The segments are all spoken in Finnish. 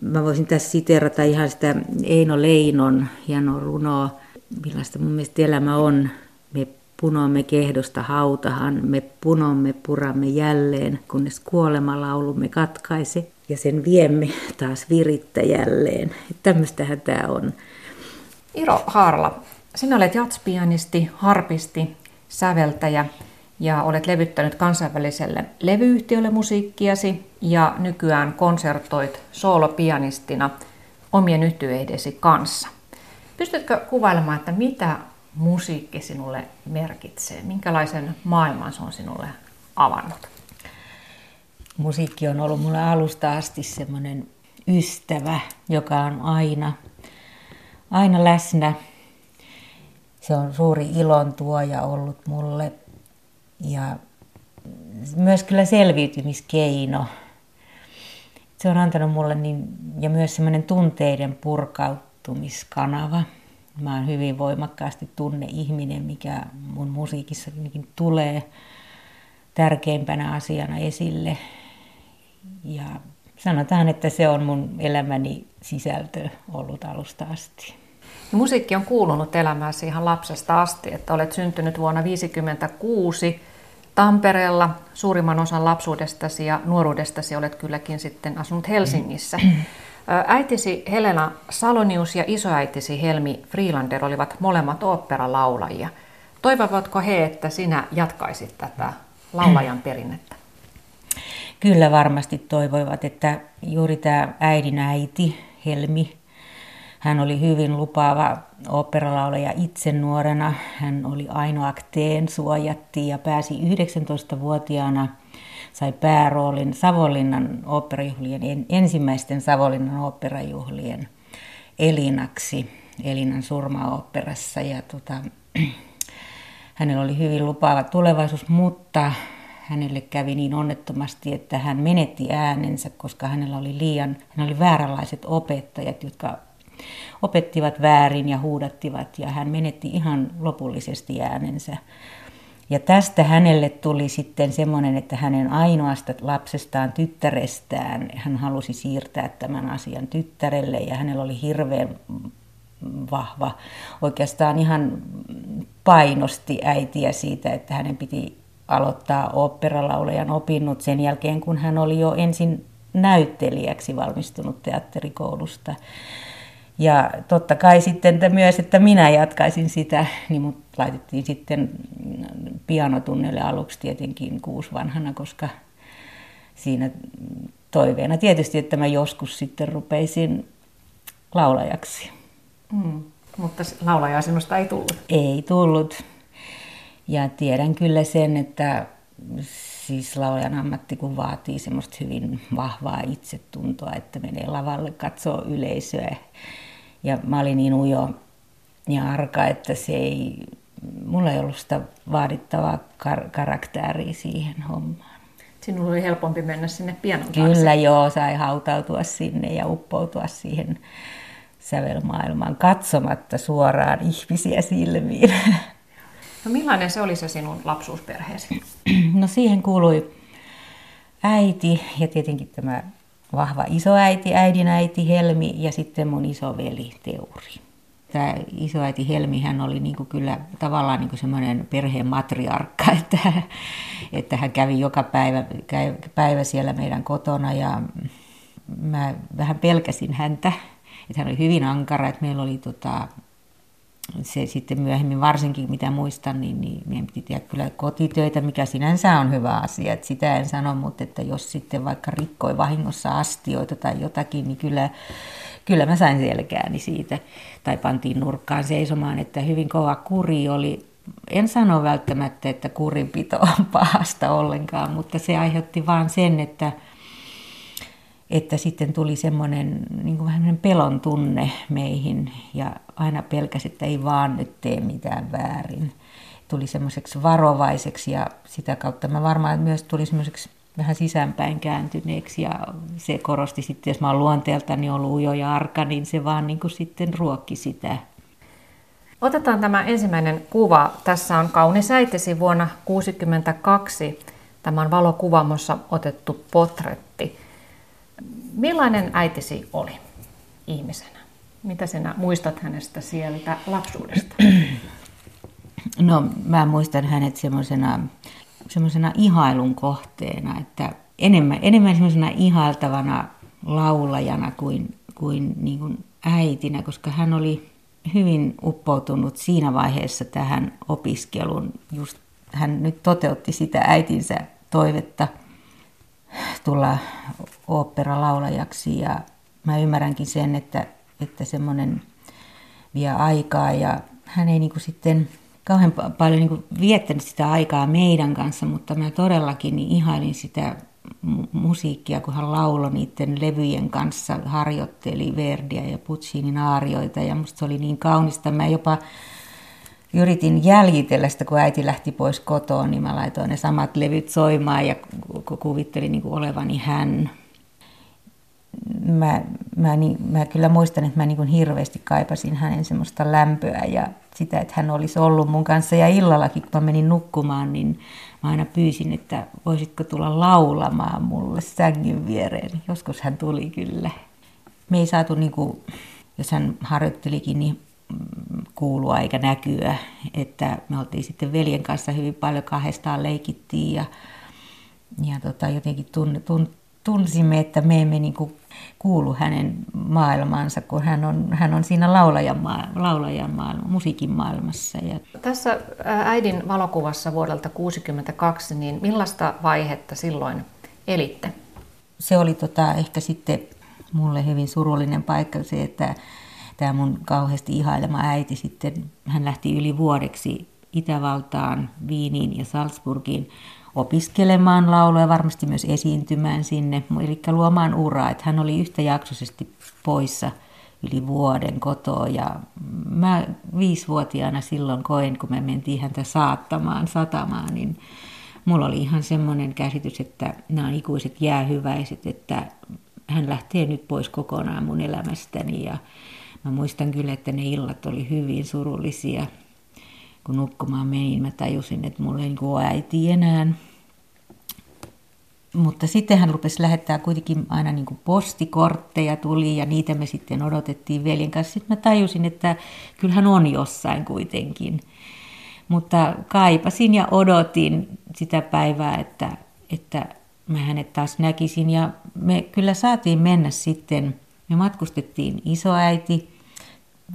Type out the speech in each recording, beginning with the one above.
Mä voisin tässä siterata ihan sitä Eino Leinon hienoa runoa, millaista mun mielestä elämä on. Me punomme kehdosta hautahan, me punomme puramme jälleen, kunnes kuolemalaulumme katkaise ja sen viemme taas virittä jälleen. Tämmöistähän tämä on. Iro Haarla, sinä olet jatspianisti, harpisti, säveltäjä ja olet levyttänyt kansainväliselle levyyhtiölle musiikkiasi ja nykyään konsertoit soolopianistina omien yhtyeidesi kanssa. Pystytkö kuvailemaan, että mitä musiikki sinulle merkitsee? Minkälaisen maailman se on sinulle avannut? Musiikki on ollut mulle alusta asti semmoinen ystävä, joka on aina, aina läsnä. Se on suuri ilon tuoja ollut mulle ja myös kyllä selviytymiskeino. Se on antanut mulle niin, ja myös semmoinen tunteiden purkautumiskanava. Mä oon hyvin voimakkaasti tunne ihminen, mikä mun musiikissa tulee tärkeimpänä asiana esille. Ja sanotaan, että se on mun elämäni sisältö ollut alusta asti. Musiikki on kuulunut elämääsi ihan lapsesta asti, että olet syntynyt vuonna 1956 Tampereella suurimman osan lapsuudestasi ja nuoruudestasi olet kylläkin sitten asunut Helsingissä. Äitisi Helena Salonius ja isoäitisi Helmi Freelander olivat molemmat oopperalaulajia. Toivovatko he, että sinä jatkaisit tätä laulajan perinnettä? Kyllä varmasti toivoivat, että juuri tämä äidin äiti Helmi hän oli hyvin lupaava operalaulaja itse nuorena. Hän oli ainoakteen, suojatti ja pääsi 19-vuotiaana sai pääroolin Savonlinnan oopperajuhlien, ensimmäisten Savonlinnan oopperajuhlien Elinaksi, Elinan surmaoopperassa. Ja tota, hänellä oli hyvin lupaava tulevaisuus, mutta hänelle kävi niin onnettomasti, että hän menetti äänensä, koska hänellä oli liian, hän oli vääränlaiset opettajat, jotka opettivat väärin ja huudattivat ja hän menetti ihan lopullisesti äänensä. Ja tästä hänelle tuli sitten semmoinen, että hänen ainoasta lapsestaan, tyttärestään, hän halusi siirtää tämän asian tyttärelle ja hänellä oli hirveän vahva, oikeastaan ihan painosti äitiä siitä, että hänen piti aloittaa oopperalaulajan opinnot sen jälkeen, kun hän oli jo ensin näyttelijäksi valmistunut teatterikoulusta. Ja totta kai sitten myös, että minä jatkaisin sitä, niin mut laitettiin sitten pianotunnelle aluksi tietenkin kuusi vanhana, koska siinä toiveena tietysti, että mä joskus sitten rupeisin laulajaksi. Mm, mutta laulajaa sinusta ei tullut? Ei tullut. Ja tiedän kyllä sen, että siis laulajan ammatti kun vaatii semmoista hyvin vahvaa itsetuntoa, että menee lavalle, katsoo yleisöä ja mä olin niin ujo ja arka, että se ei, mulla ei ollut sitä vaadittavaa kar- karaktääriä siihen hommaan. Sinulla oli helpompi mennä sinne pianon Kyllä joo, sai hautautua sinne ja uppoutua siihen sävelmaailmaan katsomatta suoraan ihmisiä silmiin. No millainen se oli se sinun lapsuusperheesi? No siihen kuului äiti ja tietenkin tämä vahva isoäiti, äidinäiti Helmi ja sitten mun isoveli Teuri. Tämä isoäiti Helmi hän oli niin kuin kyllä tavallaan niin semmoinen perheen matriarkka, että, että hän kävi joka päivä, päivä siellä meidän kotona ja mä vähän pelkäsin häntä. Että hän oli hyvin ankara, että meillä oli tota, se sitten myöhemmin varsinkin, mitä muistan, niin, niin meidän piti tehdä kyllä kotitöitä, mikä sinänsä on hyvä asia. Että sitä en sano, mutta että jos sitten vaikka rikkoi vahingossa astioita tai jotakin, niin kyllä, kyllä mä sain selkääni siitä. Tai pantiin nurkkaan seisomaan, että hyvin kova kuri oli. En sano välttämättä, että kurinpito on pahasta ollenkaan, mutta se aiheutti vaan sen, että että sitten tuli semmoinen niin vähän pelon tunne meihin ja aina pelkäsi, että ei vaan nyt tee mitään väärin. Tuli semmoiseksi varovaiseksi ja sitä kautta mä varmaan myös tuli semmoiseksi vähän sisäänpäin kääntyneeksi ja se korosti sitten, jos mä oon luonteeltani ollut ujo ja arka, niin se vaan niin kuin sitten ruokki sitä. Otetaan tämä ensimmäinen kuva. Tässä on kaunis äitesi vuonna 1962. Tämä on valokuvaamossa otettu potretti. Millainen äitisi oli ihmisenä? Mitä sinä muistat hänestä sieltä lapsuudesta? No mä muistan hänet semmoisena semmoisena ihailun kohteena, että enemmän, enemmän semmoisena ihailtavana laulajana kuin, kuin, niin kuin äitinä, koska hän oli hyvin uppoutunut siinä vaiheessa tähän opiskeluun. Just hän nyt toteutti sitä äitinsä toivetta tulla oopperalaulajaksi ja mä ymmärränkin sen, että, että semmoinen vie aikaa ja hän ei niin kuin sitten kauhean paljon niin kuin viettänyt sitä aikaa meidän kanssa, mutta mä todellakin niin ihailin sitä musiikkia, kun hän lauloi niiden levyjen kanssa, harjoitteli Verdiä ja Puccinin aarioita ja musta se oli niin kaunista. Mä jopa yritin jäljitellä sitä, kun äiti lähti pois kotoa, niin mä laitoin ne samat levyt soimaan ja kuvittelin niin kuin olevani hän. Mä, mä, niin, mä kyllä muistan, että mä niin kuin hirveästi kaipasin hänen semmoista lämpöä ja sitä, että hän olisi ollut mun kanssa. Ja illallakin, kun mä menin nukkumaan, niin mä aina pyysin, että voisitko tulla laulamaan mulle sängyn viereen. Joskus hän tuli kyllä. Me ei saatu, niin kuin, jos hän harjoittelikin, niin kuulua eikä näkyä. Että me oltiin sitten veljen kanssa hyvin paljon kahdestaan leikittiin ja, ja tota, jotenkin tun, tun, tunsimme, että me emme niin kuin kuulu hänen maailmaansa, kun hän on, hän on siinä laulajan, laulajan maailma, musiikin maailmassa. Ja... Tässä äidin valokuvassa vuodelta 1962, niin millaista vaihetta silloin elitte? Se oli tota, ehkä sitten mulle hyvin surullinen paikka se, että tämä mun kauheasti ihailema äiti sitten, hän lähti yli vuodeksi Itävaltaan, Viiniin ja Salzburgiin opiskelemaan laulua ja varmasti myös esiintymään sinne, eli luomaan uraa. Että hän oli yhtäjaksoisesti poissa yli vuoden kotoa ja mä viisivuotiaana silloin koin, kun me mentiin häntä saattamaan satamaan, niin mulla oli ihan semmoinen käsitys, että nämä on ikuiset jäähyväiset, että hän lähtee nyt pois kokonaan mun elämästäni ja mä muistan kyllä, että ne illat oli hyvin surullisia kun nukkumaan menin, mä tajusin, että mulla ei niin ole äiti enää. Mutta sitten hän rupesi lähettää kuitenkin aina niin kuin postikortteja tuli ja niitä me sitten odotettiin veljen kanssa. Sitten mä tajusin, että kyllähän on jossain kuitenkin. Mutta kaipasin ja odotin sitä päivää, että, että mä hänet taas näkisin. Ja me kyllä saatiin mennä sitten, me matkustettiin isoäiti,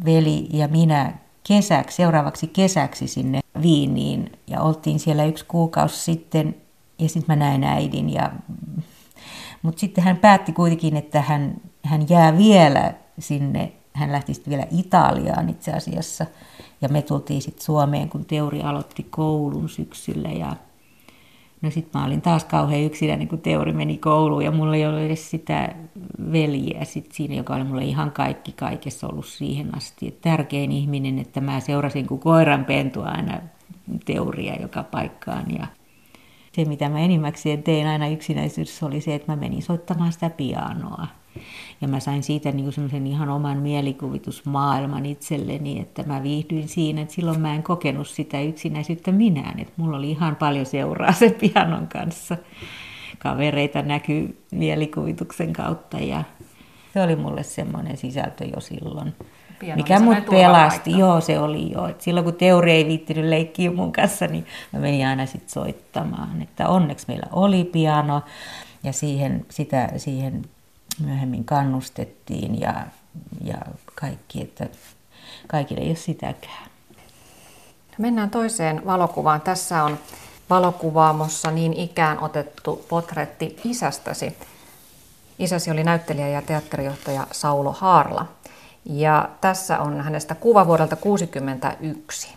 veli ja minä kesäksi, seuraavaksi kesäksi sinne Viiniin ja oltiin siellä yksi kuukausi sitten ja sitten mä näin äidin. Ja, mutta sitten hän päätti kuitenkin, että hän, hän jää vielä sinne, hän lähti sitten vielä Italiaan itse asiassa. Ja me tultiin sitten Suomeen, kun Teori aloitti koulun syksyllä ja No sit mä olin taas kauhean yksinäinen, kun Teori meni kouluun ja mulla ei ole edes sitä veljeä sit siinä, joka oli mulle ihan kaikki kaikessa ollut siihen asti. Et tärkein ihminen, että mä seurasin kuin koiran pentua aina Teoria joka paikkaan ja se, mitä mä enimmäkseen tein aina yksinäisyydessä, oli se, että mä menin soittamaan sitä pianoa. Ja mä sain siitä niin semmoisen ihan oman mielikuvitusmaailman itselleni, että mä viihdyin siinä, että silloin mä en kokenut sitä yksinäisyyttä minään. Että mulla oli ihan paljon seuraa sen pianon kanssa. Kavereita näkyy mielikuvituksen kautta ja se oli mulle semmoinen sisältö jo silloin. Piano mikä mut pelasti. Joo, se oli jo. Et silloin kun Teori ei viittinyt leikkiä mun kanssa, niin mä menin aina sit soittamaan. Että onneksi meillä oli piano ja siihen, sitä, siihen myöhemmin kannustettiin ja, ja kaikki, että kaikille ei ole sitäkään. Mennään toiseen valokuvaan. Tässä on valokuvaamossa niin ikään otettu potretti isästäsi. Isäsi oli näyttelijä ja teatterijohtaja Saulo Haarla. Ja tässä on hänestä kuva vuodelta 1961.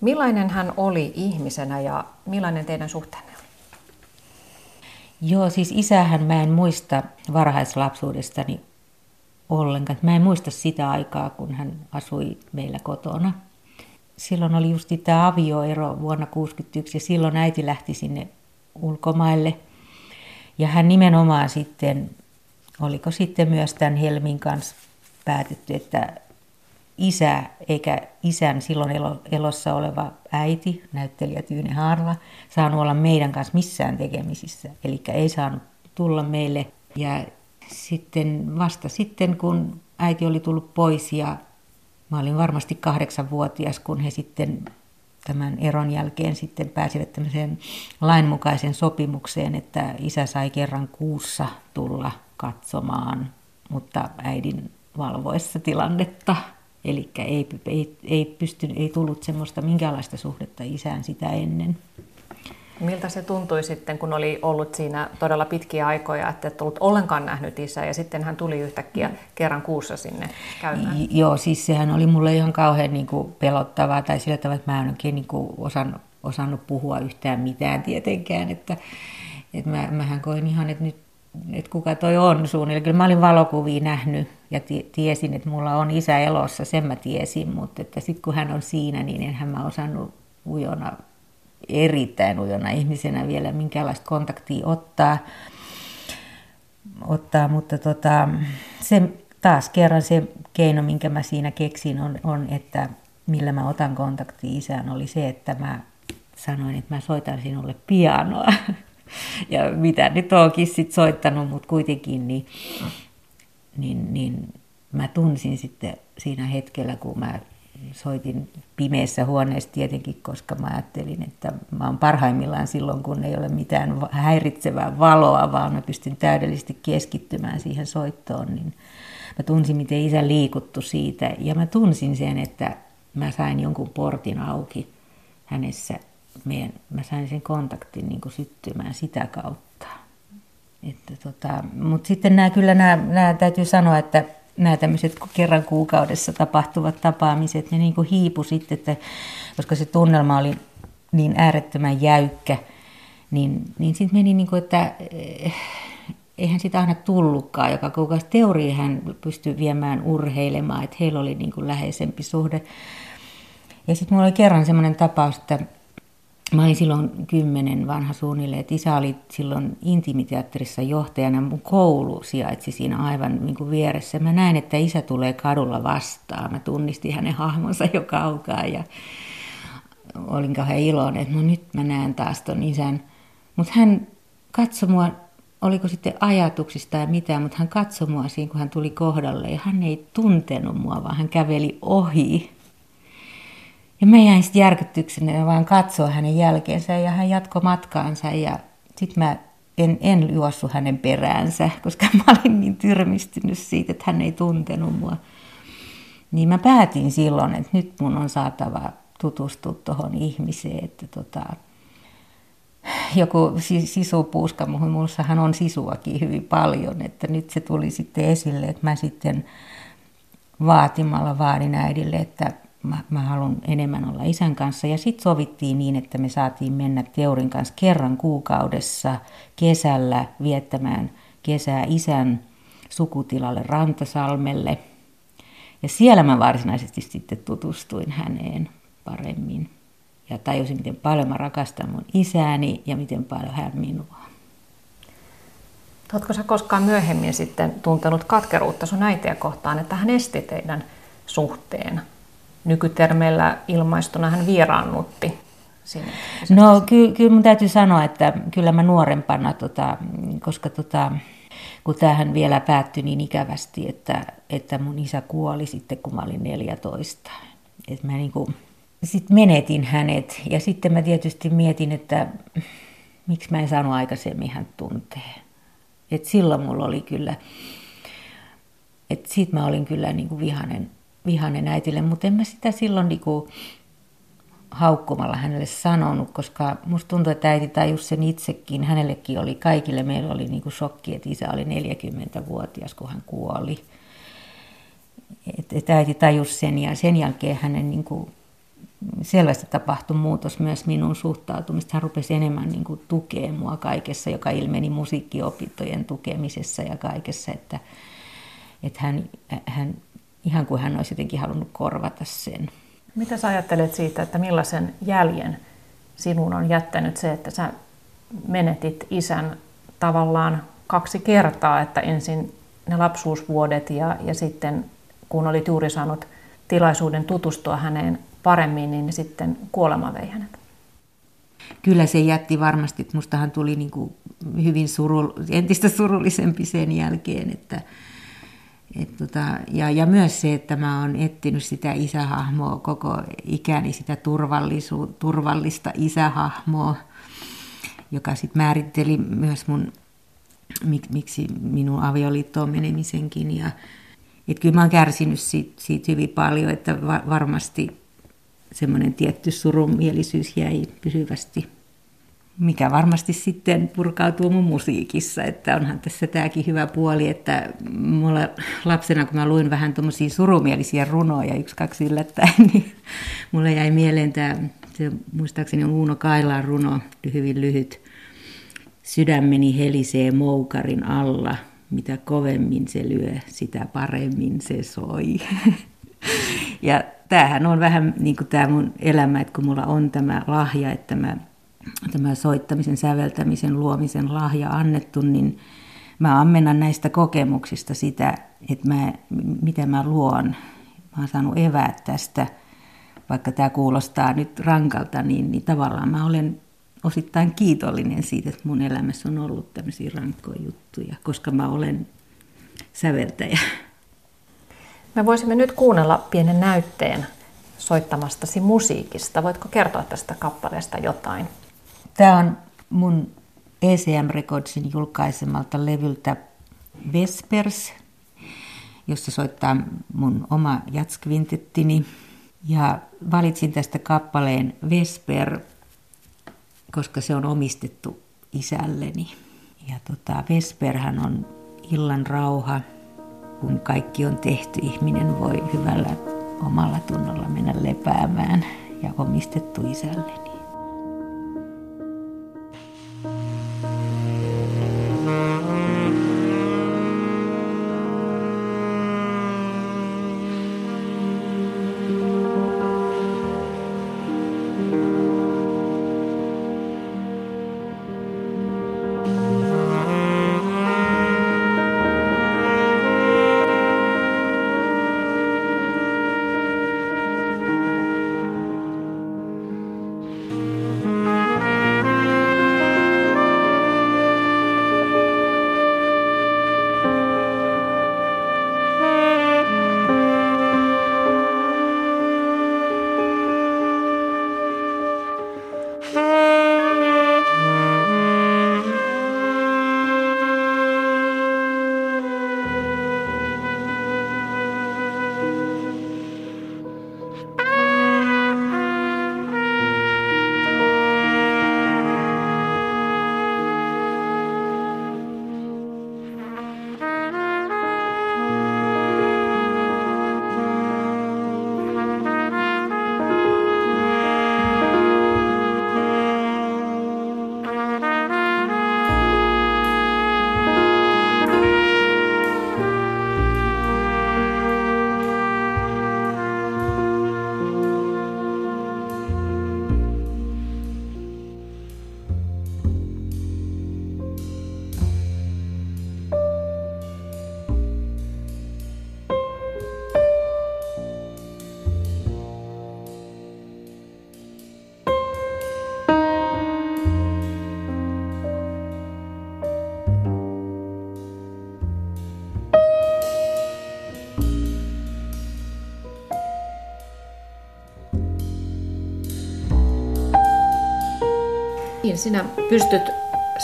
Millainen hän oli ihmisenä ja millainen teidän suhteenne? Joo, siis isähän mä en muista varhaislapsuudestani ollenkaan. Mä en muista sitä aikaa, kun hän asui meillä kotona. Silloin oli just tämä avioero vuonna 1961 ja silloin äiti lähti sinne ulkomaille. Ja hän nimenomaan sitten, oliko sitten myös tämän Helmin kanssa päätetty, että isä eikä isän silloin elossa oleva äiti, näyttelijä Tyyne Harva, saanut olla meidän kanssa missään tekemisissä. Eli ei saanut tulla meille. Ja sitten vasta sitten, kun äiti oli tullut pois ja mä olin varmasti kahdeksanvuotias, kun he sitten tämän eron jälkeen sitten pääsivät tämmöiseen lainmukaisen sopimukseen, että isä sai kerran kuussa tulla katsomaan, mutta äidin valvoessa tilannetta. Eli ei, ei, ei, pystynyt, ei tullut semmoista minkäänlaista suhdetta isään sitä ennen. Miltä se tuntui sitten, kun oli ollut siinä todella pitkiä aikoja, että et ollut ollenkaan nähnyt isää ja sitten hän tuli yhtäkkiä kerran kuussa sinne käymään? J- joo, siis sehän oli mulle ihan kauhean niin kuin pelottavaa tai sillä tavalla, että mä en oikein niin kuin osannut, osannut puhua yhtään mitään tietenkään, että, että mä, mähän koin ihan, että nyt että kuka toi on suunnilleen. Kyllä mä olin valokuvia nähnyt ja tiesin, että mulla on isä elossa, sen mä tiesin, mutta että sitten kun hän on siinä, niin enhän mä osannut ujona erittäin ujona ihmisenä vielä minkäänlaista kontaktia ottaa. ottaa mutta tota, se, taas kerran se keino, minkä mä siinä keksin, on, on, että millä mä otan kontaktia isään, oli se, että mä sanoin, että mä soitan sinulle pianoa. ja mitä nyt oonkin sit soittanut, mutta kuitenkin, niin, niin, niin mä tunsin sitten siinä hetkellä, kun mä soitin pimeässä huoneessa tietenkin, koska mä ajattelin, että mä oon parhaimmillaan silloin, kun ei ole mitään häiritsevää valoa, vaan mä pystyn täydellisesti keskittymään siihen soittoon, niin mä tunsin, miten isä liikuttu siitä. Ja mä tunsin sen, että mä sain jonkun portin auki hänessä. Meidän, mä sain sen kontaktin niin kuin syttymään sitä kautta. Että tota, Mutta sitten nämä kyllä nämä, nämä täytyy sanoa, että nämä tämmöiset kerran kuukaudessa tapahtuvat tapaamiset, ne niin kuin hiipu sitten, että, koska se tunnelma oli niin äärettömän jäykkä, niin, niin sitten meni niin kuin, että eh, eihän sitä aina tullutkaan joka kuukausi. Teoria hän pystyi viemään urheilemaan, että heillä oli niin kuin läheisempi suhde. Ja sitten mulla oli kerran semmoinen tapaus, että Mä olin silloin kymmenen vanha suunnilleen, että isä oli silloin intimiteatterissa johtajana. Mun koulu sijaitsi siinä aivan niin kuin vieressä. Mä näin, että isä tulee kadulla vastaan. Mä tunnistin hänen hahmonsa jo kaukaa ja olin kauhean iloinen, että no nyt mä näen taas ton isän. Mutta hän katsoi mua, oliko sitten ajatuksista tai mitään, mutta hän katsoi mua siinä, kun hän tuli kohdalle ja hän ei tuntenut mua, vaan hän käveli ohi ja mä jäin sitten järkytyksenä vaan katsoa hänen jälkeensä ja hän jatkoi matkaansa ja sitten mä en, en juossu hänen peräänsä, koska mä olin niin tyrmistynyt siitä, että hän ei tuntenut mua. Niin mä päätin silloin, että nyt mun on saatava tutustua tuohon ihmiseen, että tota, joku sisupuuska, muussahan on sisuakin hyvin paljon, että nyt se tuli sitten esille, että mä sitten vaatimalla vaadin äidille, että mä, mä haluan enemmän olla isän kanssa. Ja sitten sovittiin niin, että me saatiin mennä Teurin kanssa kerran kuukaudessa kesällä viettämään kesää isän sukutilalle Rantasalmelle. Ja siellä mä varsinaisesti sitten tutustuin häneen paremmin. Ja tajusin, miten paljon mä rakastan mun isääni ja miten paljon hän minua. Oletko sä koskaan myöhemmin sitten tuntenut katkeruutta sun äitiä kohtaan, että hän esti teidän suhteen? Nykytermeillä ilmaistuna hän vieraannutti sinne? No ky- kyllä mun täytyy sanoa, että kyllä mä nuorempana, tota, koska tota, kun tämähän vielä päättyi niin ikävästi, että, että mun isä kuoli sitten, kun mä olin 14. Et mä niin kuin, sit menetin hänet ja sitten mä tietysti mietin, että miksi mä en saanut aikaisemmin hän tuntee. Et silloin mulla oli kyllä, että sit mä olin kyllä niin kuin vihanen vihanen äitille, mutta en mä sitä silloin niinku haukkumalla hänelle sanonut, koska musta tuntuu, että äiti tajus sen itsekin. Hänellekin oli, kaikille meillä oli niinku shokki, että isä oli 40-vuotias, kun hän kuoli. Et, et äiti tajus sen ja sen jälkeen hänen niinku selvästi tapahtui muutos myös minun suhtautumista. Hän rupesi enemmän niin kuin tukemaan mua kaikessa, joka ilmeni musiikkiopintojen tukemisessa ja kaikessa, että, että hän, hän ihan kuin hän olisi jotenkin halunnut korvata sen. Mitä sä ajattelet siitä, että millaisen jäljen sinun on jättänyt se, että sä menetit isän tavallaan kaksi kertaa, että ensin ne lapsuusvuodet ja, ja sitten kun olit juuri saanut tilaisuuden tutustua häneen paremmin, niin sitten kuolema vei hänet? kyllä se jätti varmasti, että mustahan tuli niin kuin hyvin suru, entistä surullisempi sen jälkeen, että, et tota, ja, ja myös se, että mä oon etsinyt sitä isähahmoa koko ikäni, sitä turvallista isähahmoa, joka sitten määritteli myös mun, mik, miksi minun avioliittoon menemisenkin. Ja, et kyllä mä oon kärsinyt siitä, siitä hyvin paljon, että va, varmasti semmoinen tietty surumielisyys jäi pysyvästi mikä varmasti sitten purkautuu mun musiikissa, että onhan tässä tämäkin hyvä puoli, että mulla lapsena, kun mä luin vähän tuommoisia surumielisiä runoja, yksi kaksi yllättäen, niin mulle jäi mieleen tämä, se muistaakseni on Uuno Kailaan runo, hyvin lyhyt, Sydämeni helisee moukarin alla, mitä kovemmin se lyö, sitä paremmin se soi. ja tämähän on vähän niin kuin tämä mun elämä, että kun mulla on tämä lahja, että mä tämä soittamisen, säveltämisen, luomisen lahja annettu, niin mä ammennan näistä kokemuksista sitä, että mä, mitä mä luon. Mä oon saanut eväät tästä, vaikka tämä kuulostaa nyt rankalta, niin, niin tavallaan mä olen osittain kiitollinen siitä, että mun elämässä on ollut tämmöisiä rankkoja juttuja, koska mä olen säveltäjä. Me voisimme nyt kuunnella pienen näytteen soittamastasi musiikista. Voitko kertoa tästä kappaleesta jotain? Tämä on mun ECM Recordsin julkaisemalta levyltä Vespers, jossa soittaa mun oma jatskvintettini. Ja valitsin tästä kappaleen Vesper, koska se on omistettu isälleni. Ja tota, Vesperhän on illan rauha, kun kaikki on tehty. Ihminen voi hyvällä omalla tunnolla mennä lepäämään ja omistettu isälleni. Niin, sinä pystyt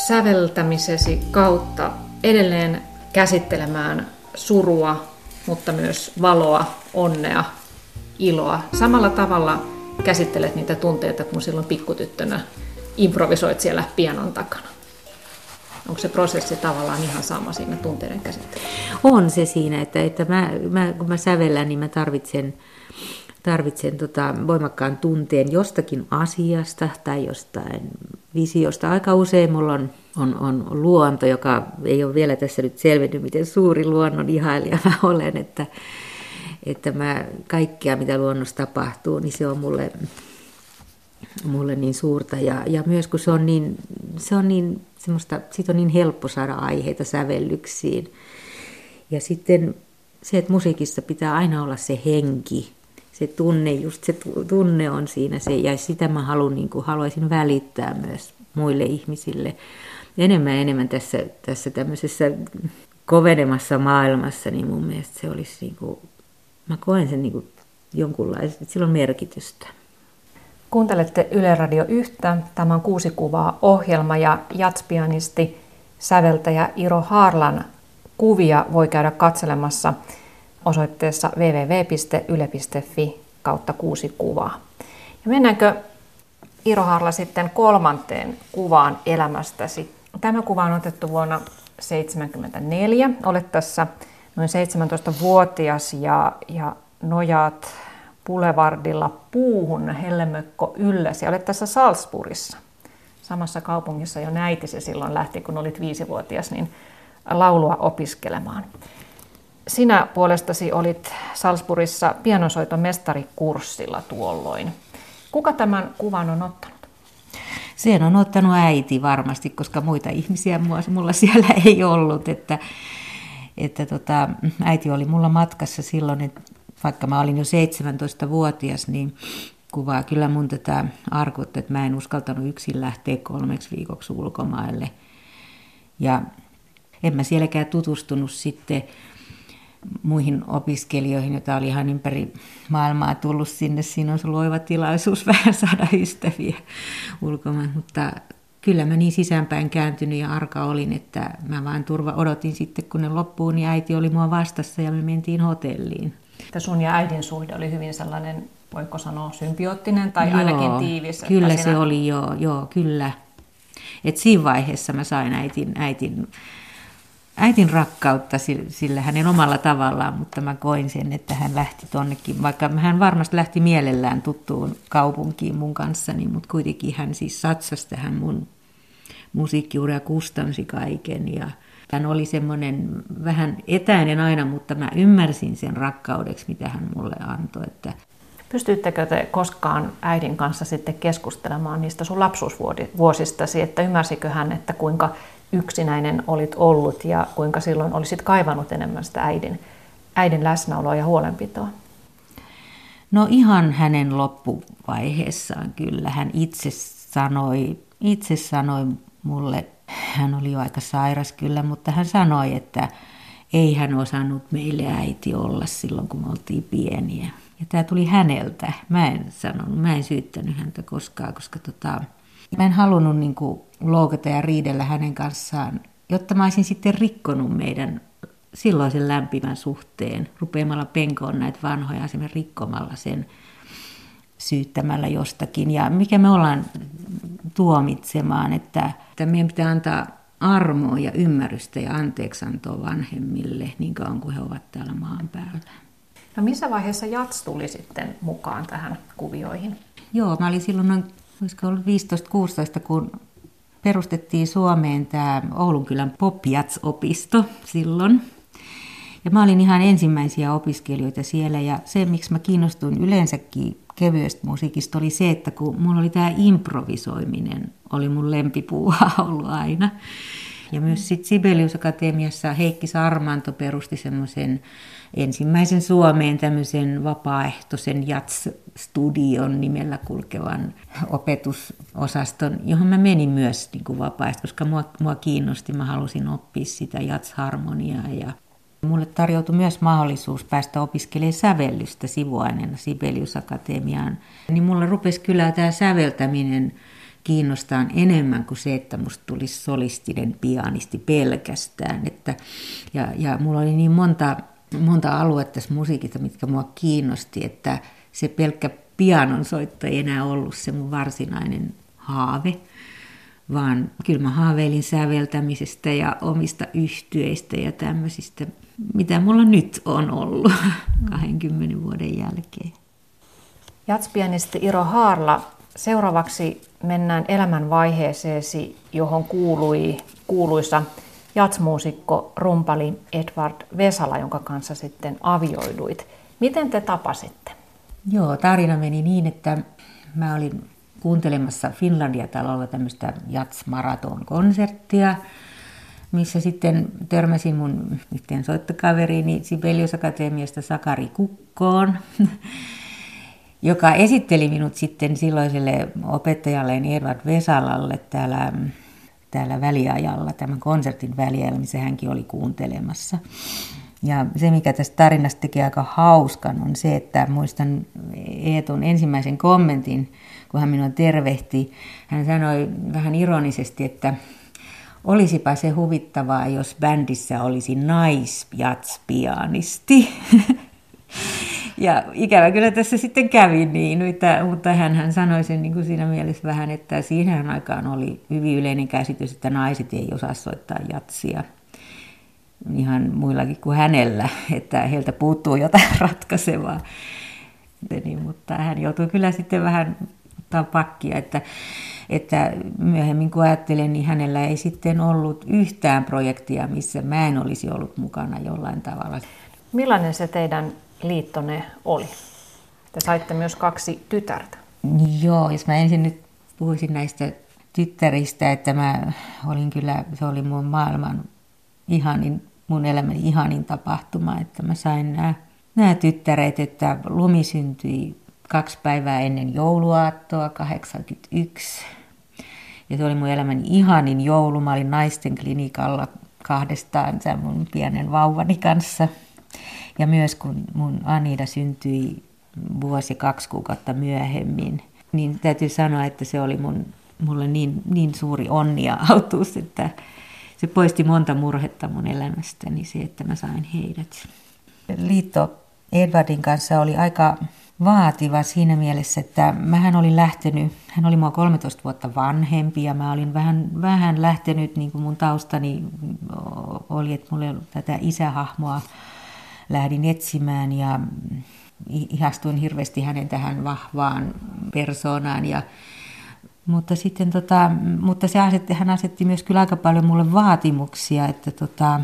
säveltämisesi kautta edelleen käsittelemään surua, mutta myös valoa, onnea, iloa. Samalla tavalla käsittelet niitä tunteita, kun silloin pikkutyttönä improvisoit siellä pianon takana. Onko se prosessi tavallaan ihan sama siinä tunteiden käsittelyssä? On se siinä, että, että mä, mä, kun mä sävellän, niin mä tarvitsen tarvitsen tota voimakkaan tunteen jostakin asiasta tai jostain visiosta. Aika usein mulla on, on, on luonto, joka ei ole vielä tässä nyt selvinnyt, miten suuri luonnon ihailija mä olen, että, että mä kaikkea, mitä luonnossa tapahtuu, niin se on mulle, mulle niin suurta. Ja, ja myös kun se on niin, se on niin semmoista, siitä on niin helppo saada aiheita sävellyksiin. Ja sitten se, että musiikissa pitää aina olla se henki, se tunne, just se tunne on siinä se, ja sitä mä haluan, niin kuin, haluaisin välittää myös muille ihmisille enemmän ja enemmän tässä, tässä tämmöisessä kovenemassa maailmassa, niin mun mielestä se olisi niin kuin, mä koen sen niin kuin jonkunlaista, että sillä on merkitystä. Kuuntelette Yle Radio 1. Tämä on kuusi kuvaa ohjelma ja jatspianisti, säveltäjä Iro Harlan kuvia voi käydä katselemassa osoitteessa www.yle.fi kautta kuusi kuvaa. Ja mennäänkö Iro Harla sitten kolmanteen kuvaan elämästäsi. Tämä kuva on otettu vuonna 1974. Olet tässä noin 17-vuotias ja, ja nojaat Boulevardilla puuhun hellemökko ylläsi. Olet tässä Salzburgissa, samassa kaupungissa jo äitisi silloin lähti, kun olit viisivuotias, niin laulua opiskelemaan. Sinä puolestasi olit Salzburgissa pianosoitomestarikurssilla tuolloin. Kuka tämän kuvan on ottanut? Sen on ottanut äiti varmasti, koska muita ihmisiä mulla siellä ei ollut. Että, että tota, äiti oli mulla matkassa silloin, että vaikka mä olin jo 17-vuotias, niin kuvaa kyllä mun tätä arkutta, että mä en uskaltanut yksin lähteä kolmeksi viikoksi ulkomaille. Ja en mä sielläkään tutustunut sitten muihin opiskelijoihin, joita oli ihan ympäri maailmaa tullut sinne. Siinä on ollut oiva tilaisuus vähän saada ystäviä ulkomaan, mutta kyllä mä niin sisäänpäin kääntynyt ja arka olin, että mä vain turva odotin sitten, kun ne loppuun, niin äiti oli mua vastassa ja me mentiin hotelliin. Että sun ja äidin suhde oli hyvin sellainen, voiko sanoa, symbioottinen tai joo, ainakin tiivis. Kyllä sinä... se oli, joo, joo kyllä. Et siinä vaiheessa mä sain äitin, äitin, äitin rakkautta sillä hänen omalla tavallaan, mutta mä koin sen, että hän lähti tonnekin, vaikka hän varmasti lähti mielellään tuttuun kaupunkiin mun kanssani, mutta kuitenkin hän siis satsasi tähän mun musiikkiuria kustansi kaiken ja hän oli semmoinen vähän etäinen aina, mutta mä ymmärsin sen rakkaudeksi, mitä hän mulle antoi. Että Pystyittekö te koskaan äidin kanssa sitten keskustelemaan niistä sun lapsuusvuosistasi, että ymmärsikö hän, että kuinka yksinäinen olit ollut ja kuinka silloin olisit kaivannut enemmän sitä äidin, äidin läsnäoloa ja huolenpitoa? No ihan hänen loppuvaiheessaan kyllä. Hän itse sanoi, itse sanoi mulle hän oli jo aika sairas kyllä, mutta hän sanoi, että ei hän osannut meille äiti olla silloin, kun me oltiin pieniä. Ja tämä tuli häneltä. Mä en sanonut, mä en syyttänyt häntä koskaan, koska tota, mä en halunnut niin kuin, loukata ja riidellä hänen kanssaan, jotta mä olisin sitten rikkonut meidän silloisen lämpimän suhteen, rupeamalla penkoon näitä vanhoja, esimerkiksi rikkomalla sen syyttämällä jostakin. Ja mikä me ollaan tuomitsemaan, että, että meidän pitää antaa armoa ja ymmärrystä ja anteeksantoa vanhemmille niin kauan kuin he ovat täällä maan päällä. No missä vaiheessa Jats tuli sitten mukaan tähän kuvioihin? Joo, mä olin silloin noin, olisiko ollut 15-16, kun perustettiin Suomeen tämä Oulunkylän Pop opisto silloin. Ja mä olin ihan ensimmäisiä opiskelijoita siellä ja se, miksi mä kiinnostuin yleensäkin kevyestä musiikista oli se, että kun mulla oli tämä improvisoiminen, oli mun lempipuuha ollut aina. Ja myös sitten Sibelius Akatemiassa Heikki Sarmanto perusti semmoisen ensimmäisen Suomeen tämmöisen vapaaehtoisen jats-studion nimellä kulkevan opetusosaston, johon mä menin myös niin kuin vapaaehtoisesti, koska mua, mua kiinnosti, mä halusin oppia sitä jats-harmoniaa ja Mulle tarjoutui myös mahdollisuus päästä opiskelemaan sävellystä sivuaineena Sibelius Akatemiaan. Niin mulla rupesi kyllä tämä säveltäminen kiinnostaa enemmän kuin se, että musta tulisi solistinen pianisti pelkästään. Että, ja, ja mulla oli niin monta, monta aluetta tässä musiikista, mitkä mua kiinnosti, että se pelkkä pianonsoitto ei enää ollut se mun varsinainen haave vaan kyllä mä haaveilin säveltämisestä ja omista yhtyeistä ja tämmöisistä, mitä mulla nyt on ollut 20 vuoden jälkeen. Jatspianisti Iro Haarla, seuraavaksi mennään elämänvaiheeseesi, johon kuului kuuluisa jatsmuusikko rumpali Edward Vesala, jonka kanssa sitten avioiduit. Miten te tapasitte? Joo, tarina meni niin, että mä olin kuuntelemassa Finlandia-talolla tämmöistä Jats-maraton-konserttia, missä sitten törmäsin mun yhteen soittokaveriini Sibelius Akatemiasta Sakari Kukkoon. Joka esitteli minut sitten silloiselle opettajalleen Edward Vesalalle täällä, täällä väliajalla, tämän konsertin väliajalla, missä hänkin oli kuuntelemassa. Ja se, mikä tästä tarinasta tekee aika hauskan, on se, että muistan Eetun ensimmäisen kommentin, kun hän minua tervehti. Hän sanoi vähän ironisesti, että olisipa se huvittavaa, jos bändissä olisi naispjatspianisti. Ja ikävä kyllä tässä sitten kävi niin, että, mutta hän, hän sanoi sen niin kuin siinä mielessä vähän, että siihen aikaan oli hyvin yleinen käsitys, että naiset ei osaa soittaa jatsia ihan muillakin kuin hänellä, että heiltä puuttuu jotain ratkaisevaa. Niin, mutta hän joutui kyllä sitten vähän ottaa pakkia, että, että myöhemmin kun ajattelen, niin hänellä ei sitten ollut yhtään projektia, missä mä en olisi ollut mukana jollain tavalla. Millainen se teidän liittonne oli? Te saitte myös kaksi tytärtä. Joo, jos mä ensin nyt puhuisin näistä tyttäristä, että mä olin kyllä, se oli mun maailman ihanin, mun elämäni ihanin tapahtuma, että mä sain nämä, nämä tyttäret, että lumi syntyi kaksi päivää ennen jouluaattoa 81. Ja se oli mun elämäni ihanin joulu. Mä olin naisten klinikalla kahdestaan mun pienen vauvani kanssa – ja myös kun mun Anida syntyi vuosi kaksi kuukautta myöhemmin, niin täytyy sanoa, että se oli mun, mulle niin, niin suuri onni ja autuus, että se poisti monta murhetta mun elämästäni se, että mä sain heidät. Liitto Edwardin kanssa oli aika vaativa siinä mielessä, että mähän olin lähtenyt, hän oli mua 13 vuotta vanhempi ja mä olin vähän, vähän lähtenyt, niin kuin mun taustani oli, että mulla ei ollut tätä isähahmoa lähdin etsimään ja ihastuin hirveästi hänen tähän vahvaan persoonaan ja mutta sitten tota, mutta se asetti, hän asetti myös kyllä aika paljon mulle vaatimuksia, että tota,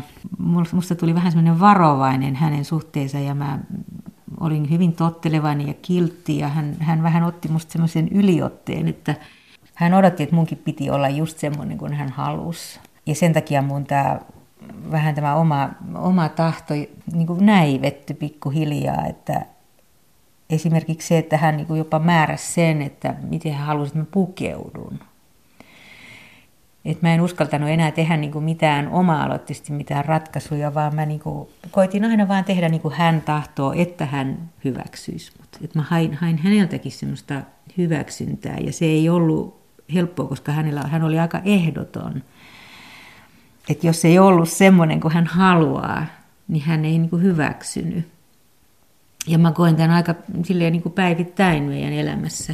musta tuli vähän semmoinen varovainen hänen suhteensa ja mä olin hyvin tottelevainen ja kiltti ja hän, hän vähän otti musta semmoisen yliotteen, että hän odotti, että munkin piti olla just semmoinen kuin hän halusi. Ja sen takia mun tämä vähän tämä oma, oma tahto niin kuin näivetty pikkuhiljaa, että esimerkiksi se, että hän niin kuin jopa määräsi sen, että miten hän halusi, että mä pukeudun. Et mä en uskaltanut enää tehdä niin kuin mitään oma-aloitteisesti mitään ratkaisuja, vaan mä niin kuin koitin aina vaan tehdä niin kuin hän tahtoo, että hän hyväksyisi mut. Et mä hain, hain häneltäkin semmoista hyväksyntää ja se ei ollut helppoa, koska hänellä, hän oli aika ehdoton – että jos ei ollut semmoinen kuin hän haluaa, niin hän ei niin kuin hyväksynyt. Ja mä koen tämän aika silleen niin kuin päivittäin meidän elämässä.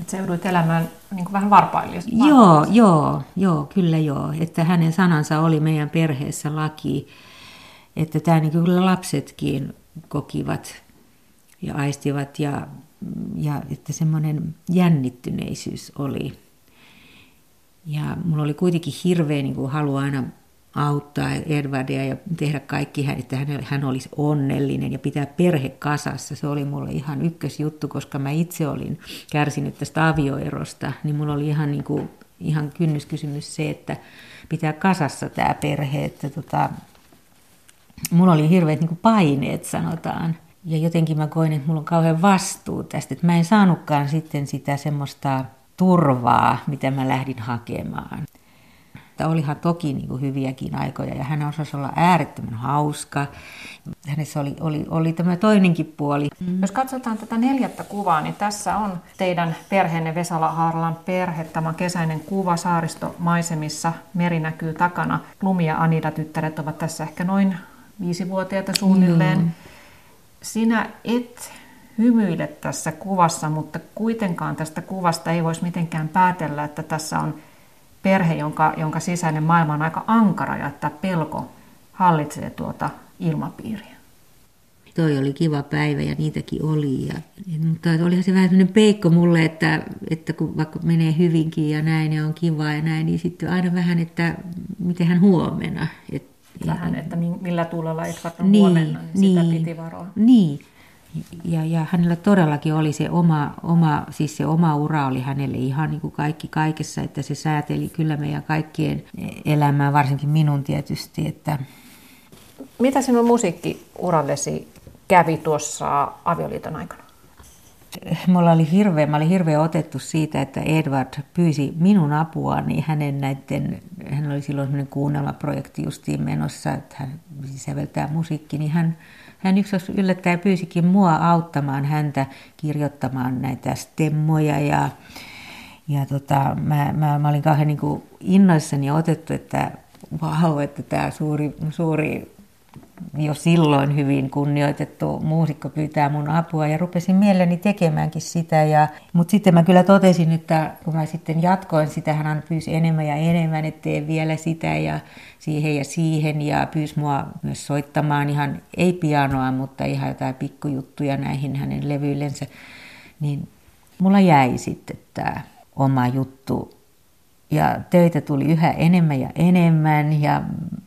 Että se joudut elämään niin kuin vähän varpaille. Joo, joo, joo, kyllä joo. Että hänen sanansa oli meidän perheessä laki. Että tämä niin kyllä lapsetkin kokivat ja aistivat ja, ja että semmoinen jännittyneisyys oli ja mulla oli kuitenkin hirveä niin kuin halu aina auttaa Edwardia ja tehdä kaikki, että hän olisi onnellinen ja pitää perhe kasassa. Se oli mulle ihan ykkösjuttu, koska mä itse olin kärsinyt tästä avioerosta, niin mulla oli ihan, niin kuin, ihan kynnyskysymys se, että pitää kasassa tämä perhe, että tota, mulla oli hirveät niin kuin paineet sanotaan. Ja jotenkin mä koin, että mulla on kauhean vastuu tästä, että mä en saanutkaan sitten sitä semmoista turvaa, mitä mä lähdin hakemaan. Että olihan toki niin kuin hyviäkin aikoja ja hän osasi olla äärettömän hauska. Hänessä oli, oli, oli tämä toinenkin puoli. Mm. Jos katsotaan tätä neljättä kuvaa, niin tässä on teidän perheenne Vesala Haaralan perhe. Tämä kesäinen kuva saaristomaisemissa. Meri näkyy takana. Lumi ja Anida tyttäret ovat tässä ehkä noin viisivuotiaita suunnilleen. Mm. Sinä et hymyile tässä kuvassa, mutta kuitenkaan tästä kuvasta ei voisi mitenkään päätellä, että tässä on perhe, jonka, jonka sisäinen maailma on aika ankara ja että pelko hallitsee tuota ilmapiiriä. Toi oli kiva päivä ja niitäkin oli. Ja, mutta olihan se vähän sellainen peikko mulle, että, että kun vaikka menee hyvinkin ja näin ja on kiva ja näin, niin sitten aina vähän, että miten hän huomenna. Et, vähän, että millä tuulella et on niin, huomenna, niin, niin sitä piti varoa. Niin, ja, ja hänellä todellakin oli se oma, oma, siis se oma ura oli hänelle ihan niin kuin kaikki kaikessa, että se sääteli kyllä meidän kaikkien elämää, varsinkin minun tietysti. Että... Mitä sinun musiikkiurallesi kävi tuossa avioliiton aikana? mulla oli hirveä, mä olin hirveä otettu siitä, että Edward pyysi minun apuani hänen näiden, hän oli silloin sellainen kuunnelmaprojekti justiin menossa, että hän säveltää musiikki, niin hän, hän yksi yllättäen pyysikin mua auttamaan häntä kirjoittamaan näitä stemmoja ja, ja tota, mä, mä, mä, olin kauhean niin innoissani otettu, että vau, että tämä suuri, suuri jo silloin hyvin kunnioitettu muusikko pyytää mun apua ja rupesin mielelläni tekemäänkin sitä. Ja, mutta sitten mä kyllä totesin, että kun mä sitten jatkoin sitä, hän pyysi enemmän ja enemmän, että tee vielä sitä ja siihen ja siihen ja pyysi mua myös soittamaan ihan, ei pianoa, mutta ihan jotain pikkujuttuja näihin hänen levyillensä. Niin mulla jäi sitten tämä oma juttu ja töitä tuli yhä enemmän ja enemmän ja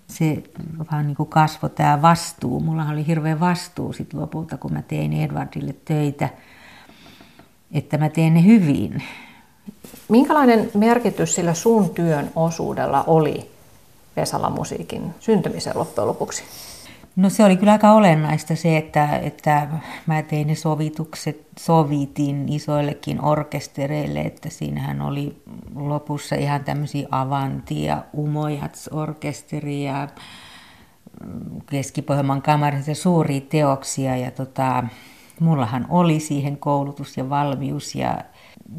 se vaan niin kasvoi tämä vastuu. Mulla oli hirveä vastuu sit lopulta, kun mä tein Edwardille töitä, että mä teen ne hyvin. Minkälainen merkitys sillä sun työn osuudella oli Vesala musiikin syntymiseen loppujen lopuksi? No se oli kyllä aika olennaista se, että, että mä tein ne sovitukset, sovitin isoillekin orkestereille, että siinähän oli lopussa ihan tämmöisiä Avanti ja Umojats-orkesteri ja mm, Keski-Pohjanmaan kamarin suuria teoksia ja tota, mullahan oli siihen koulutus ja valmius ja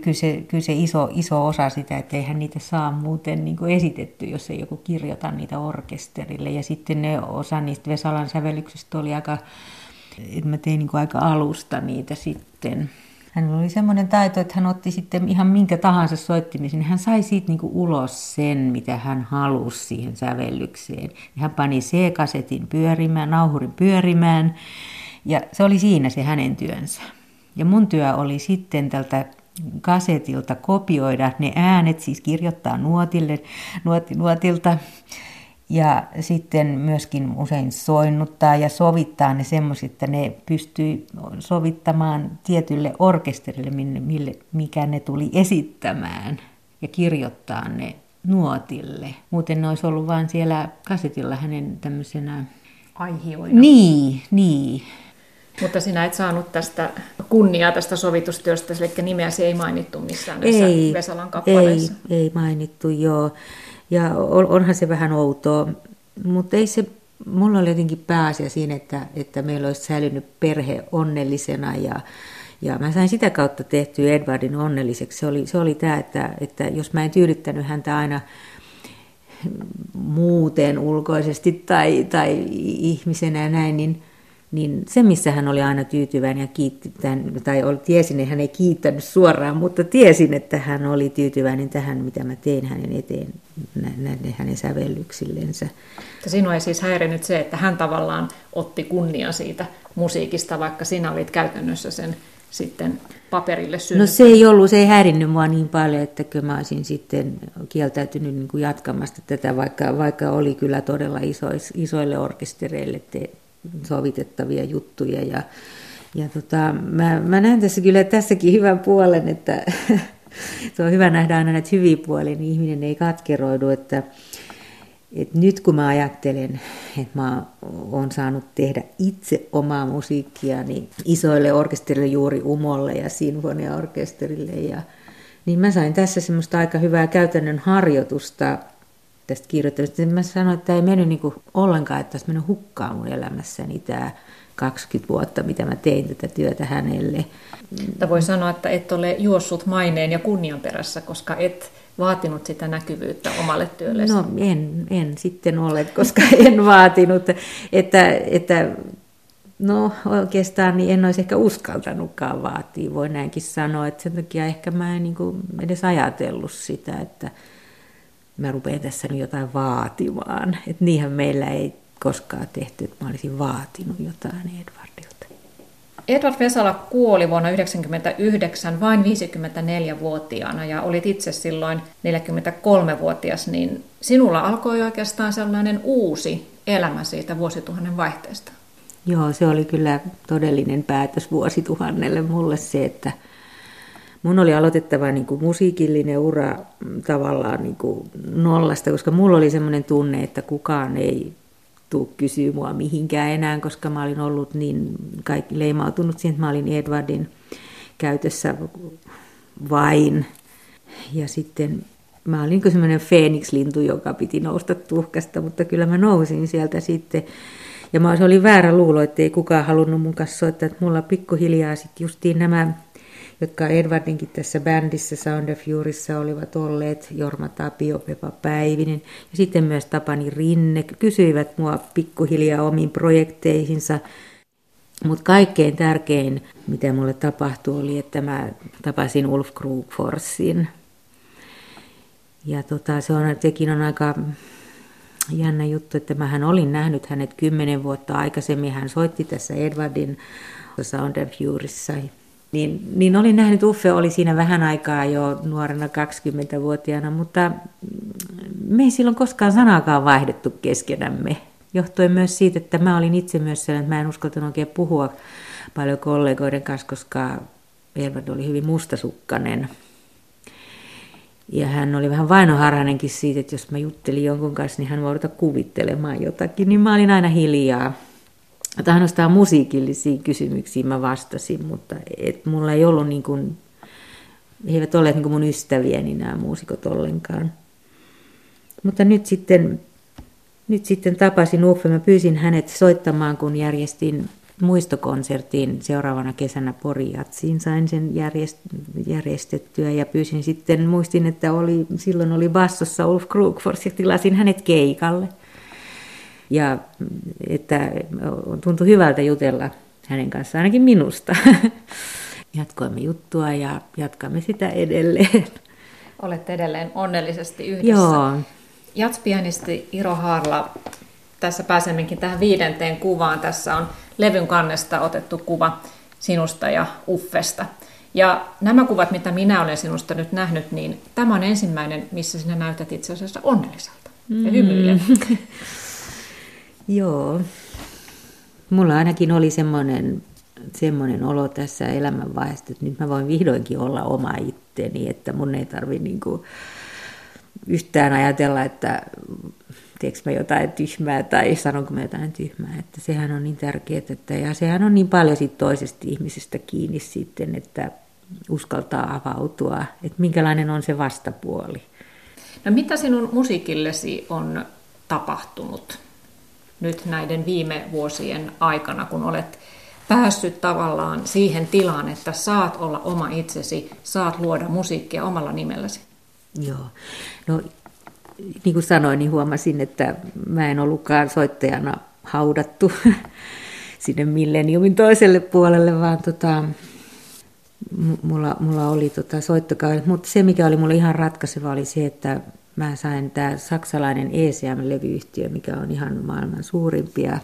kyllä se, kyllä se iso, iso osa sitä, että eihän niitä saa muuten niin kuin esitetty, jos ei joku kirjoita niitä orkesterille. Ja sitten ne osa niistä Vesalan sävellyksistä oli aika, että mä tein niin kuin aika alusta niitä sitten. Hän oli semmoinen taito, että hän otti sitten ihan minkä tahansa soittimisen, hän sai siitä niin kuin ulos sen, mitä hän halusi siihen sävellykseen. Hän pani C-kasetin pyörimään, nauhurin pyörimään, ja se oli siinä se hänen työnsä. Ja mun työ oli sitten tältä kasetilta kopioida ne äänet, siis kirjoittaa nuotille, nuoti, nuotilta ja sitten myöskin usein soinnuttaa ja sovittaa ne semmoiset, että ne pystyy sovittamaan tietylle orkesterille, mille, mikä ne tuli esittämään ja kirjoittaa ne nuotille. Muuten ne olisi ollut vain siellä kasetilla hänen tämmöisenä... Aihioina. Niin, niin. Mutta sinä et saanut tästä kunniaa tästä sovitustyöstä, eli nimeäsi ei mainittu missään näissä ei, Vesalan kappaleissa. Ei, ei mainittu, joo. Ja onhan se vähän outoa, mutta ei se, mulla oli jotenkin pääasia siinä, että, että meillä olisi säilynyt perhe onnellisena ja, ja mä sain sitä kautta tehtyä Edwardin onnelliseksi. Se oli, se oli tämä, että, että jos mä en tyydyttänyt häntä aina muuten ulkoisesti tai, tai ihmisenä ja näin, niin niin se, missä hän oli aina tyytyväinen ja kiitti, tai tiesin, että hän ei kiittänyt suoraan, mutta tiesin, että hän oli tyytyväinen tähän, mitä mä tein hänen eteen, näiden hänen sävellyksillensä. Sinua ei siis häirinyt se, että hän tavallaan otti kunnia siitä musiikista, vaikka sinä olit käytännössä sen sitten paperille synnyttänyt? No se ei ollut, se ei häirinnyt mua niin paljon, että kyllä mä olisin sitten kieltäytynyt niin kuin jatkamasta tätä, vaikka, vaikka oli kyllä todella isoille orkestereille te, sovitettavia juttuja. Ja, ja tota, mä, mä näen tässä kyllä tässäkin hyvän puolen, että se on hyvä nähdä aina näitä hyviä puolia, niin ihminen ei katkeroidu, että, että nyt kun mä ajattelen, että mä oon saanut tehdä itse omaa musiikkia niin isoille orkesterille juuri Umolle ja sinfoniaorkesterille, ja, niin mä sain tässä semmoista aika hyvää käytännön harjoitusta tästä kirjoittamisesta. Mä sanoin, että tämä ei mennyt niin ollenkaan, että olisi mennyt hukkaan mun elämässäni tämä 20 vuotta, mitä mä tein tätä työtä hänelle. Mutta voi sanoa, että et ole juossut maineen ja kunnian perässä, koska et vaatinut sitä näkyvyyttä omalle työllesi. No en, en sitten ole, koska en vaatinut. Että, että no oikeastaan niin en olisi ehkä uskaltanutkaan vaatia, voi näinkin sanoa. Että sen takia ehkä mä en niin edes ajatellut sitä, että mä rupean tässä nyt jotain vaatimaan. Että niinhän meillä ei koskaan tehty, että mä olisin vaatinut jotain Edwardilta. Edward Vesala kuoli vuonna 1999 vain 54-vuotiaana ja olit itse silloin 43-vuotias, niin sinulla alkoi oikeastaan sellainen uusi elämä siitä vuosituhannen vaihteesta. Joo, se oli kyllä todellinen päätös vuosituhannelle mulle se, että mun oli aloitettava niin kuin musiikillinen ura tavallaan niin kuin nollasta, koska mulla oli semmoinen tunne, että kukaan ei tuu kysyä mua mihinkään enää, koska mä olin ollut niin kaikki leimautunut siihen, että mä olin Edwardin käytössä vain. Ja sitten mä olin niin semmoinen Phoenix-lintu, joka piti nousta tuhkasta, mutta kyllä mä nousin sieltä sitten. Ja mä, se oli väärä luulo, että ei kukaan halunnut mun kanssa soittaa, että mulla pikkuhiljaa sitten justiin nämä jotka Edwardinkin tässä bändissä Sound of Furyssa olivat olleet, Jorma Tapio, Pepa Päivinen ja sitten myös Tapani Rinne, kysyivät mua pikkuhiljaa omiin projekteihinsa. Mutta kaikkein tärkein, mitä mulle tapahtui, oli, että mä tapasin Ulf Krugforsin. Ja tota, se on, sekin on aika jännä juttu, että mähän olin nähnyt hänet kymmenen vuotta aikaisemmin. Hän soitti tässä Edwardin Sound of Furyssa niin, niin olin nähnyt, Uffe oli siinä vähän aikaa jo nuorena 20-vuotiaana, mutta me ei silloin koskaan sanaakaan vaihdettu keskenämme. Johtuen myös siitä, että mä olin itse myös sellainen, että mä en uskaltanut oikein puhua paljon kollegoiden kanssa, koska Elvard oli hyvin mustasukkainen. Ja hän oli vähän vainoharhainenkin siitä, että jos mä juttelin jonkun kanssa, niin hän voi kuvittelemaan jotakin, niin mä olin aina hiljaa. Ainoastaan musiikillisiin kysymyksiin mä vastasin, mutta et mulla ei ollut niin kuin, he eivät olleet niin mun ystäviäni nämä muusikot ollenkaan. Mutta nyt sitten, nyt sitten tapasin Uffe, mä pyysin hänet soittamaan, kun järjestin muistokonsertin seuraavana kesänä Porijatsiin. Sain sen järjestettyä ja pyysin sitten, muistin, että oli, silloin oli bassossa Ulf Krugfors ja tilasin hänet keikalle – ja että tuntui hyvältä jutella hänen kanssaan, ainakin minusta. Jatkoimme juttua ja jatkamme sitä edelleen. Olette edelleen onnellisesti yhdessä. Joo. Jatspianisti Iro Haarla, tässä pääsemmekin tähän viidenteen kuvaan. Tässä on levyn kannesta otettu kuva sinusta ja Uffesta. Ja nämä kuvat, mitä minä olen sinusta nyt nähnyt, niin tämä on ensimmäinen, missä sinä näytät itse asiassa onnelliselta ja. Mm. Joo. Mulla ainakin oli semmoinen, semmoinen olo tässä elämänvaiheessa, että nyt mä voin vihdoinkin olla oma itteni, että mun ei tarvi niinku yhtään ajatella, että teekö mä jotain tyhmää tai sanonko mä jotain tyhmää. Että sehän on niin tärkeää, että, ja sehän on niin paljon siitä toisesta ihmisestä kiinni sitten, että uskaltaa avautua, että minkälainen on se vastapuoli. No mitä sinun musiikillesi on tapahtunut? Nyt näiden viime vuosien aikana, kun olet päässyt tavallaan siihen tilaan, että saat olla oma itsesi, saat luoda musiikkia omalla nimelläsi? Joo. No, niin kuin sanoin, niin huomasin, että mä en ollutkaan soittajana haudattu sinne milleniumin toiselle puolelle, vaan tota, mulla, mulla oli tota soittokaudet. Mutta se, mikä oli mulle ihan ratkaiseva, oli se, että mä sain tämä saksalainen ECM-levyyhtiö, mikä on ihan maailman suurimpia,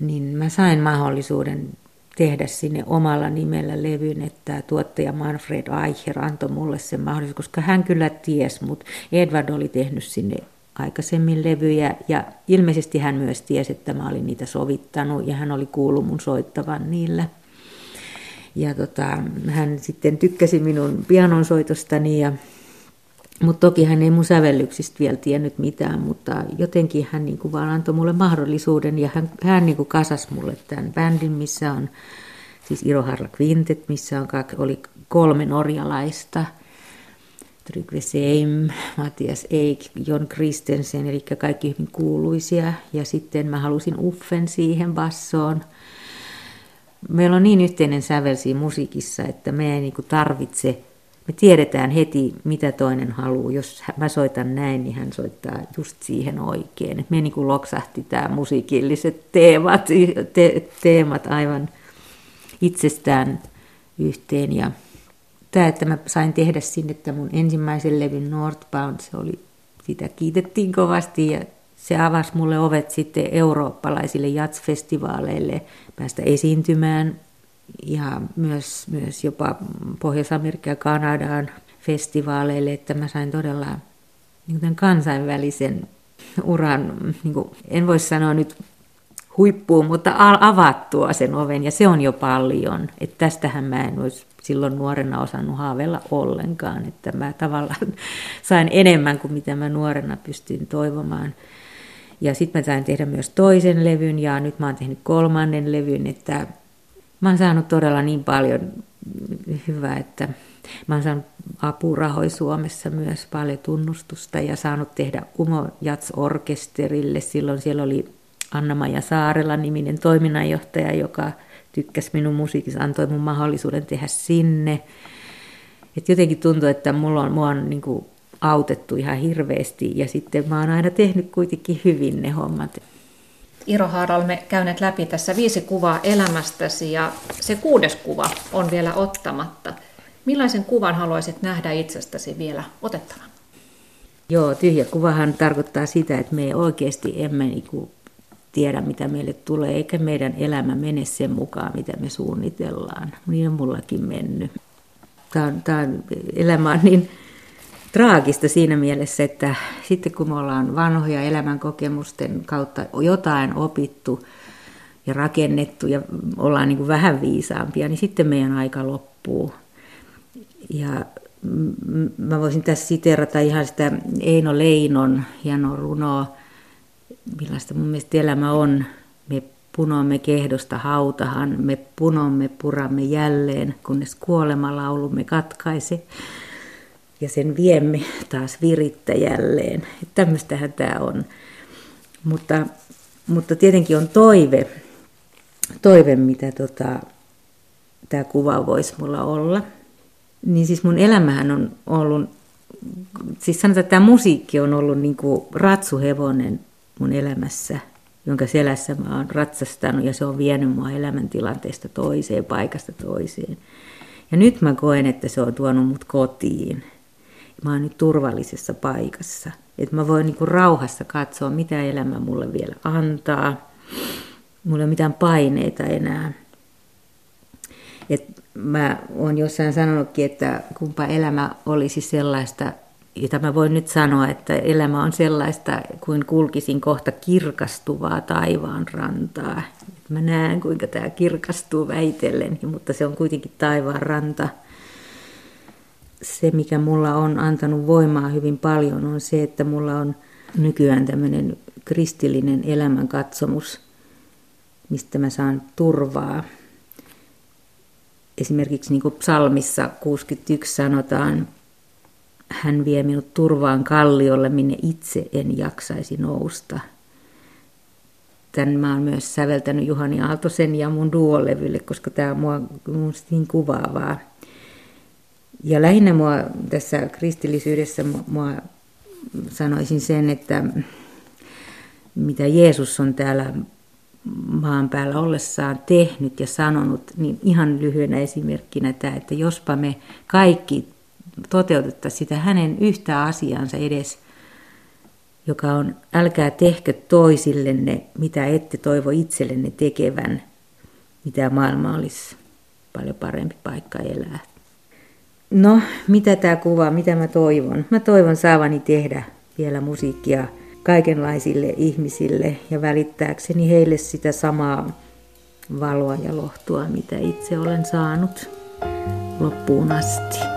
niin mä sain mahdollisuuden tehdä sinne omalla nimellä levyn, että tuottaja Manfred Eicher antoi mulle sen mahdollisuuden, koska hän kyllä ties, mutta Edward oli tehnyt sinne aikaisemmin levyjä ja ilmeisesti hän myös tiesi, että mä olin niitä sovittanut ja hän oli kuullut mun soittavan niillä. Ja tota, hän sitten tykkäsi minun pianonsoitostani ja mutta toki hän ei mun sävellyksistä vielä tiennyt mitään, mutta jotenkin hän niin kuin vaan antoi mulle mahdollisuuden ja hän, hän niin kuin kasas mulle tämän bändin, missä on siis Iro Harla Quintet, missä on, oli kolme norjalaista. Trygve Seim, Matias Eik, Jon Kristensen, eli kaikki hyvin kuuluisia. Ja sitten mä halusin Uffen siihen bassoon. Meillä on niin yhteinen sävel siinä musiikissa, että me ei niin tarvitse me tiedetään heti, mitä toinen haluaa. Jos mä soitan näin, niin hän soittaa just siihen oikein. Me niin kuin loksahti tämä musiikilliset teemat, te, teemat aivan itsestään yhteen. Ja tämä, että mä sain tehdä sinne tämän mun ensimmäisen levyn Northbound, se oli, sitä kiitettiin kovasti ja se avasi mulle ovet sitten eurooppalaisille jazzfestivaaleille päästä esiintymään ja myös, myös jopa Pohjois-Amerikka ja Kanadaan festivaaleille, että mä sain todella niin kansainvälisen uran, niin kuin, en voi sanoa nyt huippuun, mutta avattua sen oven, ja se on jo paljon. Että tästähän mä en olisi silloin nuorena osannut haaveilla ollenkaan, että mä tavallaan sain enemmän kuin mitä mä nuorena pystyin toivomaan. Ja sitten mä sain tehdä myös toisen levyn, ja nyt mä oon tehnyt kolmannen levyn, että mä oon saanut todella niin paljon hyvä, että mä oon saanut apurahoja Suomessa myös paljon tunnustusta ja saanut tehdä Umo Jats-orkesterille. Silloin siellä oli Anna-Maja Saarela niminen toiminnanjohtaja, joka tykkäsi minun musiikissa, antoi mun mahdollisuuden tehdä sinne. Et jotenkin tuntuu, että mulla on, mua on niin kuin autettu ihan hirveästi ja sitten mä oon aina tehnyt kuitenkin hyvin ne hommat. Iro Haara, käyneet läpi tässä viisi kuvaa elämästäsi ja se kuudes kuva on vielä ottamatta. Millaisen kuvan haluaisit nähdä itsestäsi vielä otettavan? Joo, tyhjä kuvahan tarkoittaa sitä, että me oikeasti emme niinku tiedä, mitä meille tulee, eikä meidän elämä mene sen mukaan, mitä me suunnitellaan. Niin on mullakin mennyt. Tämä on, tämä on, elämä on niin traagista siinä mielessä, että sitten kun me ollaan vanhoja elämänkokemusten kautta jotain opittu ja rakennettu ja ollaan niin kuin vähän viisaampia, niin sitten meidän aika loppuu. Ja mä voisin tässä siterata ihan sitä Eino Leinon hienoa runoa, millaista mun mielestä elämä on. Me punomme kehdosta hautahan, me punomme puramme jälleen, kunnes kuolemalaulumme katkaise ja sen viemme taas virittä jälleen. Tämmöistähän tämä on. Mutta, mutta tietenkin on toive, toive mitä tota, tämä kuva voisi mulla olla. Niin siis mun elämähän on ollut, siis sanotaan, että tämä musiikki on ollut niin kuin ratsuhevonen mun elämässä, jonka selässä mä oon ratsastanut ja se on vienyt mua elämäntilanteesta toiseen, paikasta toiseen. Ja nyt mä koen, että se on tuonut mut kotiin – mä oon nyt turvallisessa paikassa. Että mä voin niinku rauhassa katsoa, mitä elämä mulle vielä antaa. Mulla ei ole mitään paineita enää. Et mä oon jossain sanonutkin, että kumpa elämä olisi sellaista, jota mä voin nyt sanoa, että elämä on sellaista kuin kulkisin kohta kirkastuvaa taivaan rantaa. Et mä näen, kuinka tämä kirkastuu väitellen, mutta se on kuitenkin taivaan ranta – se, mikä mulla on antanut voimaa hyvin paljon, on se, että mulla on nykyään tämmöinen kristillinen elämänkatsomus, mistä mä saan turvaa. Esimerkiksi niin kuin psalmissa 61 sanotaan, hän vie minut turvaan kalliolle, minne itse en jaksaisi nousta. Tän mä oon myös säveltänyt Juhani Aaltosen ja mun duolevylle, koska tämä on mua, kuvaavaa. Ja lähinnä mua tässä kristillisyydessä mua sanoisin sen, että mitä Jeesus on täällä maan päällä ollessaan tehnyt ja sanonut, niin ihan lyhyenä esimerkkinä tämä, että jospa me kaikki toteutettaisiin sitä hänen yhtä asiansa edes, joka on älkää tehkö toisillenne, mitä ette toivo itsellenne tekevän, mitä maailma olisi paljon parempi paikka elää. No, mitä tämä kuvaa, mitä mä toivon? Mä toivon saavani tehdä vielä musiikkia kaikenlaisille ihmisille ja välittääkseni heille sitä samaa valoa ja lohtua, mitä itse olen saanut loppuun asti.